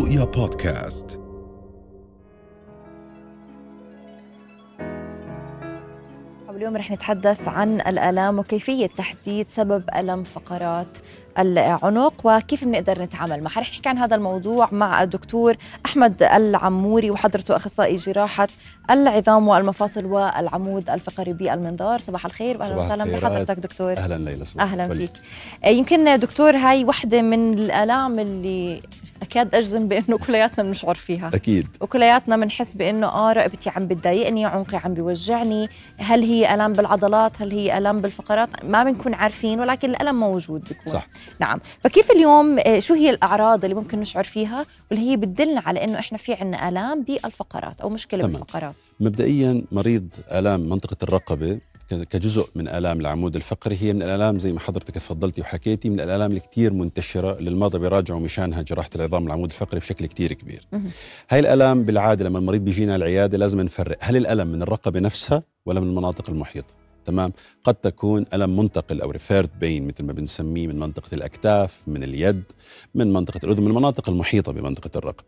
رؤيا بودكاست. اليوم رح نتحدث عن الآلام وكيفية تحديد سبب ألم فقرات العنق وكيف بنقدر نتعامل معها. رح نحكي عن هذا الموضوع مع الدكتور أحمد العموري وحضرته أخصائي جراحة العظام والمفاصل والعمود الفقري بالمنظار. صباح الخير واهلا وسهلا بحضرتك دكتور. أهلا ليلى أهلا فيك. يمكن دكتور هاي وحدة من الألام اللي أكاد أجزم بأنه كلياتنا بنشعر فيها. أكيد. وكلياتنا بنحس بأنه آه رقبتي عم بتضايقني عنقي عم بيوجعني. هل هي الام بالعضلات؟ هل هي الام بالفقرات؟ ما بنكون عارفين ولكن الألم موجود بيكون. صح. نعم. فكيف اليوم؟ آه، شو هي الأعراض اللي ممكن نشعر فيها؟ واللي هي بتدلنا على إنه إحنا في عندنا ألام بالفقرات أو مشكلة تمام. بالفقرات. مبدئيا مريض ألام منطقة الرقبة كجزء من آلام العمود الفقري. هي من الآلام زي ما حضرتك تفضلتي وحكيتي من الآلام الكثير منتشرة اللي المرضى بيراجعوا مشانها جراحة العظام العمود الفقري بشكل كثير كبير. هاي الآلام بالعادة لما المريض بيجينا العيادة لازم نفرق. هل الالم من الرقبة نفسها ولا من المناطق المحيطة؟ تمام؟ قد تكون الم منتقل أو ريفيرد بين مثل ما بنسميه من منطقة الأكتاف من اليد من منطقة الأذن من المناطق المحيطة بمنطقة الرقبة.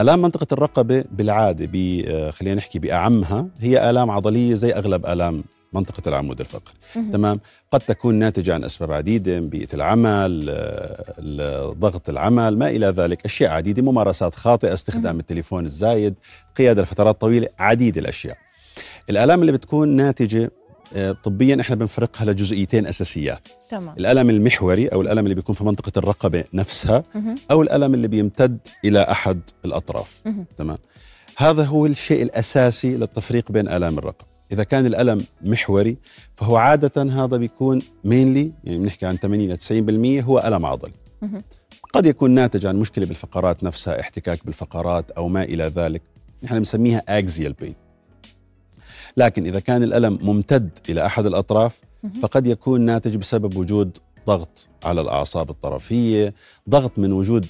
آلام منطقة الرقبة بالعادة خلينا نحكي بأعمها هي آلام عضلية زي أغلب آلام منطقة العمود الفقري. تمام؟ قد تكون ناتجة عن أسباب عديدة بيئة العمل ضغط العمل ما إلى ذلك. أشياء عديدة ممارسات خاطئة استخدام التليفون الزايد قيادة لفترات طويلة عديد الأشياء. الآلام اللي بتكون ناتجة آه، طبيا إحنا بنفرقها لجزئيتين أساسيات. تمام. الالم المحوري أو الالم اللي بيكون في منطقة الرقبة نفسها أو الالم اللي بيمتد إلى أحد الأطراف. تمام؟ هذا هو الشيء الأساسي للتفريق بين آلام الرقبة. إذا كان الألم محوري فهو عادة هذا بيكون مينلي يعني بنحكي عن 80 ل 90% هو ألم عضلي. قد يكون ناتج عن مشكلة بالفقرات نفسها احتكاك بالفقرات أو ما إلى ذلك. نحن بنسميها اكزيال بين لكن إذا كان الألم ممتد إلى أحد الأطراف فقد يكون ناتج بسبب وجود ضغط على الأعصاب الطرفية ضغط من وجود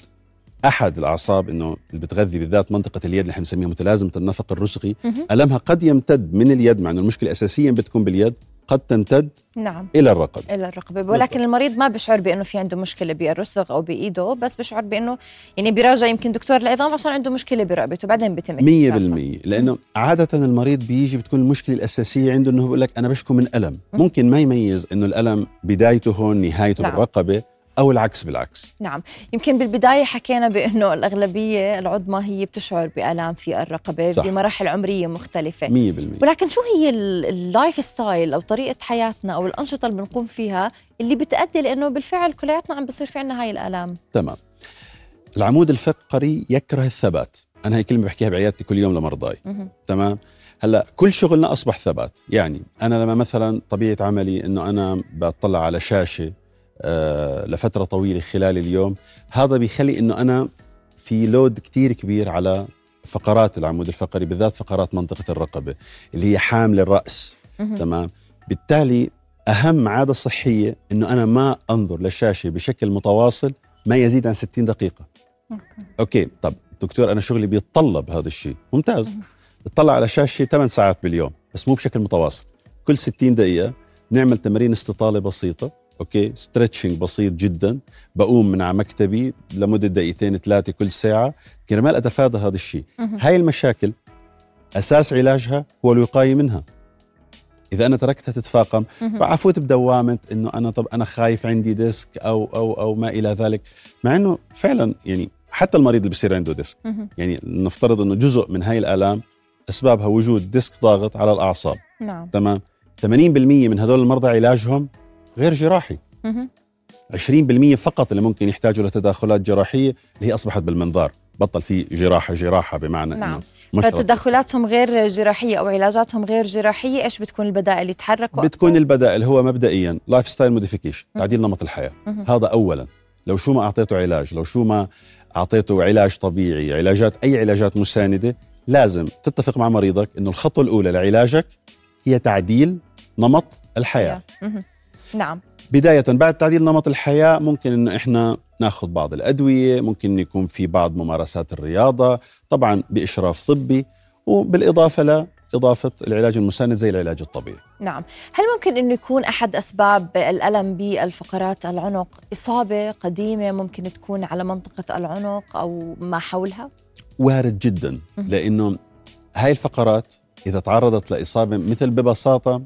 أحد الأعصاب إنه اللي بتغذي بالذات منطقة اليد اللي إحنا بنسميها متلازمة النفق الرسغي ألمها قد يمتد من اليد مع إنه المشكلة اساسيا بتكون باليد قد تمتد نعم. إلى الرقبه إلى الرقبه ولكن المريض ما بيشعر بإنه في عنده مشكلة بالرسغ أو بإيده بس بيشعر بإنه يعني بيراجع يمكن دكتور العظام عشان عنده مشكلة برقبته بعدين بيتم 100% لأنه عادة المريض بيجي بتكون المشكلة الأساسية عنده إنه بيقول لك أنا بشكو من ألم. ممكن ما يميز إنه الألم بدايته هون نهايته نعم. بالرقبة أو العكس بالعكس. نعم. يمكن بالبداية حكينا بأنه الأغلبية العظمى هي بتشعر بألام في الرقبة صح. بمراحل عمرية مختلفة. 100% ولكن شو هي ال lifestyle أو طريقة حياتنا أو الأنشطة اللي بنقوم فيها اللي بتؤدي لأنه بالفعل كلياتنا عم بصير في عندنا هاي الألام. تمام. العمود الفقري يكره الثبات. أنا هي كلمة بحكيها بعيادتي كل يوم لمرضاي تمام؟ هلأ كل شغلنا أصبح ثبات. يعني أنا لما مثلا طبيعة عملي إنه أنا بطلع على شاشة لفترة طويلة خلال اليوم. هذا بيخلي إنه أنا في load كتير كبير على فقرات العمود الفقري بالذات فقرات منطقة الرقبة اللي هي حامل الرأس. تمام؟ بالتالي أهم عادة صحية إنه أنا ما أنظر للشاشة بشكل متواصل ما يزيد عن 60 دقيقة. okay, okay. طب دكتور أنا شغلي بيتطلب هذا الشيء. ممتاز. اطلع على شاشة 8 ساعات باليوم بس مو بشكل متواصل. كل 60 دقيقة نعمل تمارين استطالة بسيطة. okay؟ stretching بسيط جدا. بقوم من على مكتبي لمدة دقيقتين ثلاثة كل ساعة. كرمال أتفادى هذا الشيء. هاي المشاكل أساس علاجها هو الوقاية منها. إذا أنا تركتها تتفاقم فبفوت بدوامة إنه أنا طب أنا خايف عندي disc أو أو أو ما إلى ذلك. مع إنه فعلا يعني حتى المريض اللي بصير عنده disc. يعني نفترض إنه جزء من هاي الآلام أسبابها وجود disc ضاغط على الأعصاب. نعم. تمام؟ 80% من هذول المرضى علاجهم غير جراحي. 20% فقط اللي ممكن يحتاجوا لتدخلات جراحية اللي هي أصبحت بالمنظار. بطل في جراحة جراحة بمعنى نعم. فتدخلاتهم غير جراحية أو علاجاتهم غير جراحية إيش بتكون البدائل؟ يتحركوا بتكون البدائل هو مبدئيا lifestyle modification تعديل نمط الحياة. هذا اولا. لو شو ما أعطيته علاج لو شو ما أعطيته علاج طبيعي علاجات أي علاجات مساندة لازم تتفق مع مريضك إنه الخطوة الأولى لعلاجك هي تعديل نمط الحياة. نعم. بداية بعد تعديل نمط الحياة ممكن إنه إحنا ناخذ بعض الأدوية ممكن يكون في بعض ممارسات الرياضة طبعا بإشراف طبي وبالإضافة إضافة العلاج المساند زي العلاج الطبيعي. نعم. هل ممكن إنه يكون أحد أسباب الألم بالفقرات العنق إصابة قديمة ممكن تكون على منطقة العنق أو ما حولها؟ وارد جدا لأنه هاي الفقرات إذا تعرضت لإصابة مثل ببساطة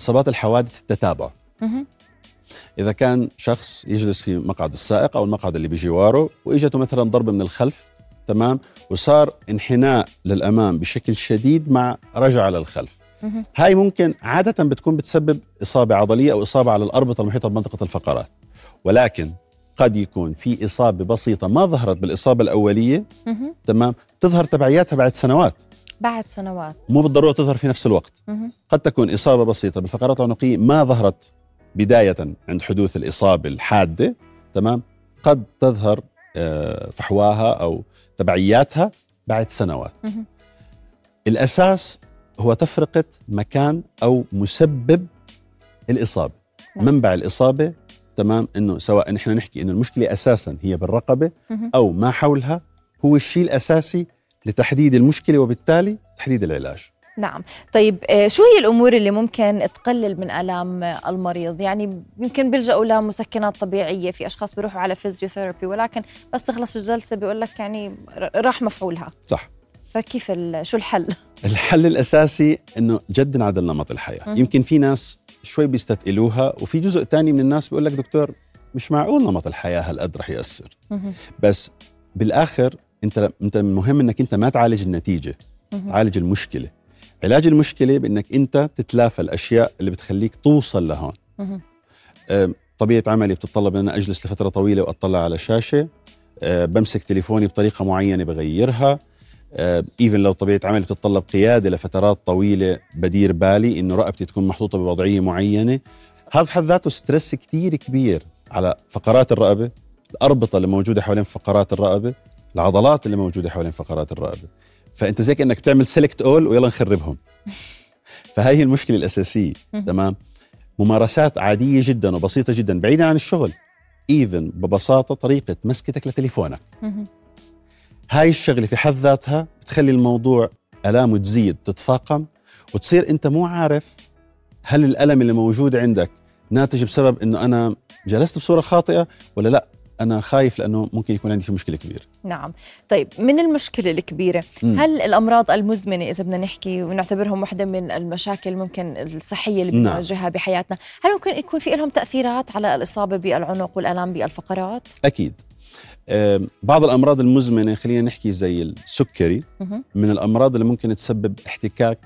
إصابات الحوادث التتابع إذا كان شخص يجلس في مقعد السائق أو المقعد اللي بجواره وإجته مثلا ضربه من الخلف تمام؟ وصار انحناء للأمام بشكل شديد مع رجعه للخلف. هاي ممكن عادة بتكون بتسبب إصابة عضلية أو إصابة على الأربطة المحيطة بمنطقة الفقرات. ولكن قد يكون في إصابة بسيطة ما ظهرت بالإصابة الأولية تمام؟ تظهر تبعياتها بعد سنوات. بعد سنوات. مو بالضرورة تظهر في نفس الوقت. قد تكون إصابة بسيطة بالفقرات العنقية ما ظهرت بداية عند حدوث الإصابة الحادة تمام؟ قد تظهر آه، فحواها أو تبعياتها بعد سنوات. الأساس هو تفرقة مكان أو مسبب الإصابة. نعم. منبع الإصابة تمام؟ إنه سواء نحن نحكي إنه المشكلة أساسا هي بالرقبة أو ما حولها هو الشيء الأساسي لتحديد المشكلة وبالتالي تحديد العلاج. نعم. طيب آه، شو هي الأمور اللي ممكن تقلل من آلام المريض؟ يعني يمكن بيلجأوا لمسكنات طبيعية في أشخاص بيروحوا على فيزيوثيرابي ولكن بس تخلص الجلسة بيقول لك يعني راح مفعولها. صح. فكيف شو الحل؟ الحل الأساسي إنه جد نعدل نمط الحياة. م- يمكن في ناس شوي بيستثقلوها وفي جزء تاني من الناس بيقول لك دكتور مش معقول نمط الحياة هالقد رح يأثر. م- بس بالآخر أنت أنت مهم إنك أنت ما تعالج النتيجة تعالج المشكلة. علاج المشكلة بإنك أنت تتلافى الأشياء اللي بتخليك توصل لهون. طبيعة عملي بتتطلب ان أنا أجلس لفترة طويلة وأطلع على شاشة. بمسك تليفوني بطريقة معينة بغيرها. even لو طبيعة عملي بتتطلب قيادة لفترات طويلة بدير بالي إنه رقبتي تكون محطوطة بوضعية معينة. هذا في حد ذاته stress كثير كبير على فقرات الرقبة الأربطة اللي موجودة حوالين فقرات الرقبة العضلات اللي موجودة حوالين فقرات الرقبة. فأنت زي كأنك بتعمل select all ويلا نخربهم. فهي هي المشكلة الأساسية. تمام؟ ممارسات عادية جدا وبسيطة جدا بعيدا عن الشغل. even ببساطة طريقة مسكتك لتليفونك. هاي الشغلة في حد ذاتها بتخلي الموضوع الامه تزيد تتفاقم وتصير أنت مو عارف هل الألم اللي موجود عندك ناتج بسبب إنه أنا جلست بصورة خاطئة ولا لأ. أنا خايف لأنه ممكن يكون عندي في مشكلة كبيرة نعم طيب من المشكلة الكبيرة م. هل الأمراض المزمنة إذا بدنا نحكي ونعتبرهم واحدة من المشاكل ممكن الصحية اللي نعم. بنواجهها نعم. بحياتنا هل ممكن يكون في لهم تأثيرات على الإصابة بالعنق والألام بالفقرات أكيد بعض الأمراض المزمنة خلينا نحكي زي السكري من الأمراض اللي ممكن تسبب احتكاك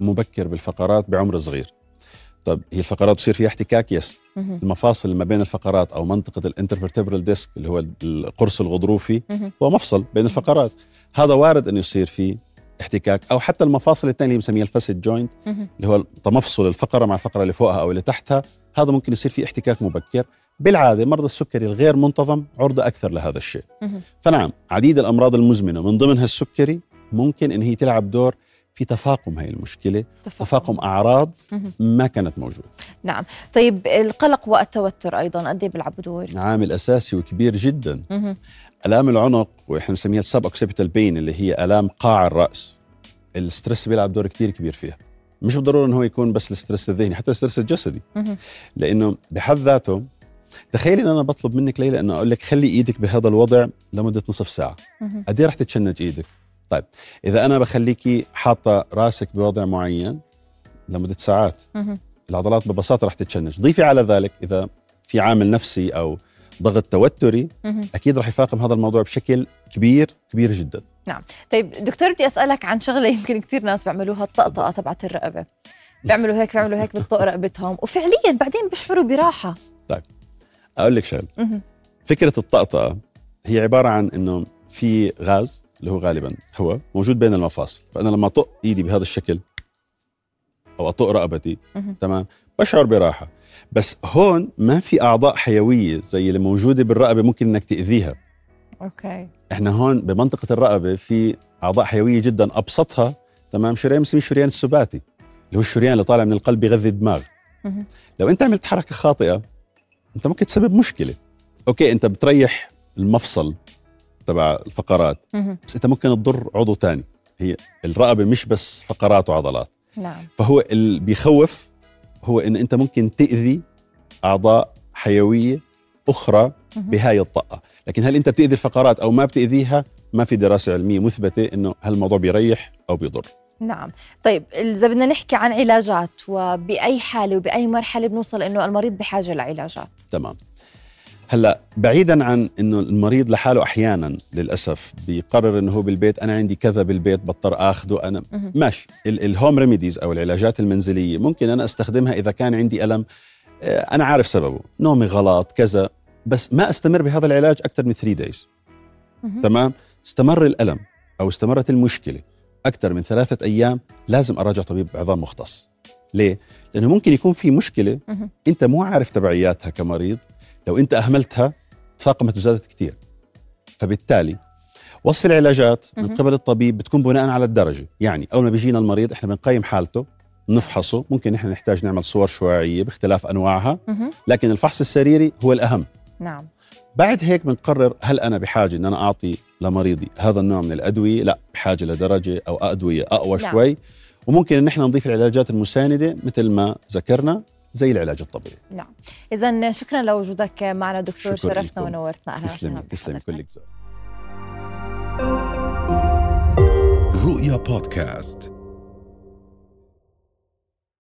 مبكر بالفقرات بعمر صغير طب هي الفقرات بصير فيها احتكاك؟ yes. المفاصل اللي ما بين الفقرات أو منطقة ال intervertebral disc اللي هو القرص الغضروفي هو مفصل بين الفقرات. هذا وارد إنه يصير فيه احتكاك أو حتى المفاصل الثانية اللي بنسميها ال facet joint اللي هو تمفصل الفقرة مع الفقرة اللي فوقها أو اللي تحتها. هذا ممكن يصير فيه احتكاك مبكر. بالعادة مرضى السكري الغير منتظم عرضه أكثر لهذا الشيء. فنعم عديد الأمراض المزمنة من ضمنها السكري ممكن إن هي تلعب دور في تفاقم هي المشكلة تفاقم, تفاقم أعراض ما كانت موجودة. نعم. طيب القلق والتوتر أيضا قد إيه بيلعب دور؟ عامل اساسي وكبير جدا. ألام العنق وإحنا بنسميها ال suboccipital pain اللي هي ألام قاع الرأس. ال stress بيلعب دور كثير كبير فيها. مش بالضرورة إنه هو يكون بس ال stress الذهني حتى الستريس الجسدي. لأنه بحد ذاته تخيلي إن أنا بطلب منك ليلى إنه أقول لك خلي إيدك بهذا الوضع لمدة نصف ساعة. قد إيه رح تتشنج إيدك؟ طيب إذا أنا بخليكي حاطة راسك بوضع معين لمدة ساعات العضلات ببساطة رح تتشنج. ضيفي على ذلك إذا في عامل نفسي أو ضغط توتري أكيد رح يفاقم هذا الموضوع بشكل كبير كبير جدا. نعم. طيب دكتور بدي أسألك عن شغلة يمكن كثير ناس بيعملوها الطقطقة تبعت الرقبة. بيعملوا هيك بيعملوا هيك بالطق رقبتهم وفعليا بعدين بيشعروا براحة. طيب أقول لك شغلة. فكرة الطقطقة هي عبارة عن إنه في غاز اللي هو غالبا هو موجود بين المفاصل. فأنا لما أطق إيدي بهذا الشكل أو أطق رقبتي تمام بشعر براحة. بس هون ما في أعضاء حيوية زي اللي موجودة بالرقبة ممكن إنك تأذيها. okay. إحنا هون بمنطقة الرقبة في أعضاء حيوية جدا أبسطها تمام شريان بنسميه الشريان السباتي اللي هو الشريان اللي طالع من القلب بيغذي الدماغ. لو أنت عملت حركة خاطئة أنت ممكن تسبب مشكلة. okay أنت بتريح المفصل. تبع الفقرات. بس أنت ممكن تضر عضو ثاني هي الرقبة مش بس فقرات وعضلات. نعم. فهو اللي بيخوف هو إن أنت ممكن تأذي أعضاء حيوية أخرى. بهاي الطاقة. لكن هل أنت بتأذي الفقرات أو ما بتأذيها؟ ما في دراسة علمية مثبتة إنه هل الموضوع بيريح أو بيضر. نعم. طيب إذا بدنا نحكي عن علاجات وبأي حالة وبأي مرحلة بنوصل إنه المريض بحاجة لعلاجات؟ تمام. هلا بعيدا عن إنه المريض لحاله أحيانا للأسف بيقرر إنه هو بالبيت أنا عندي كذا بالبيت بضطر اخذه أنا. ماشي. ال- الهوم ريميديز أو العلاجات المنزلية ممكن أنا أستخدمها إذا كان عندي ألم. آه، أنا عارف سببه. نومي غلط كذا. بس ما أستمر بهذا العلاج أكثر من 3 دايز. تمام؟ استمر الألم أو استمرت المشكلة أكثر من ثلاثة أيام لازم أراجع طبيب عظام مختص. ليه؟ لأنه ممكن يكون في مشكلة. أنت مو عارف تبعياتها كمريض. لو انت اهملتها تفاقمت وزادت كثير فبالتالي وصف العلاجات من. قبل الطبيب بتكون بناء على الدرجة. يعني أول ما بيجينا المريض إحنا بنقيم حالته نفحصه ممكن إحنا نحتاج نعمل صور شعاعية باختلاف أنواعها. لكن الفحص السريري هو الأهم. نعم. بعد هيك بنقرر هل أنا بحاجة إن أنا أعطي لمريضي هذا النوع من الأدوية؟ لا بحاجة لدرجة أو أدوية أقوى نعم. شوي. وممكن إن إحنا نضيف العلاجات المساندة مثل ما ذكرنا. زي العلاج الطبيعي. نعم. إذا شكرا لوجودك معنا دكتور لكم. ونورتنا. وسهلا تسلمي بحضرتك. كلك ذوق رؤيا بودكاست.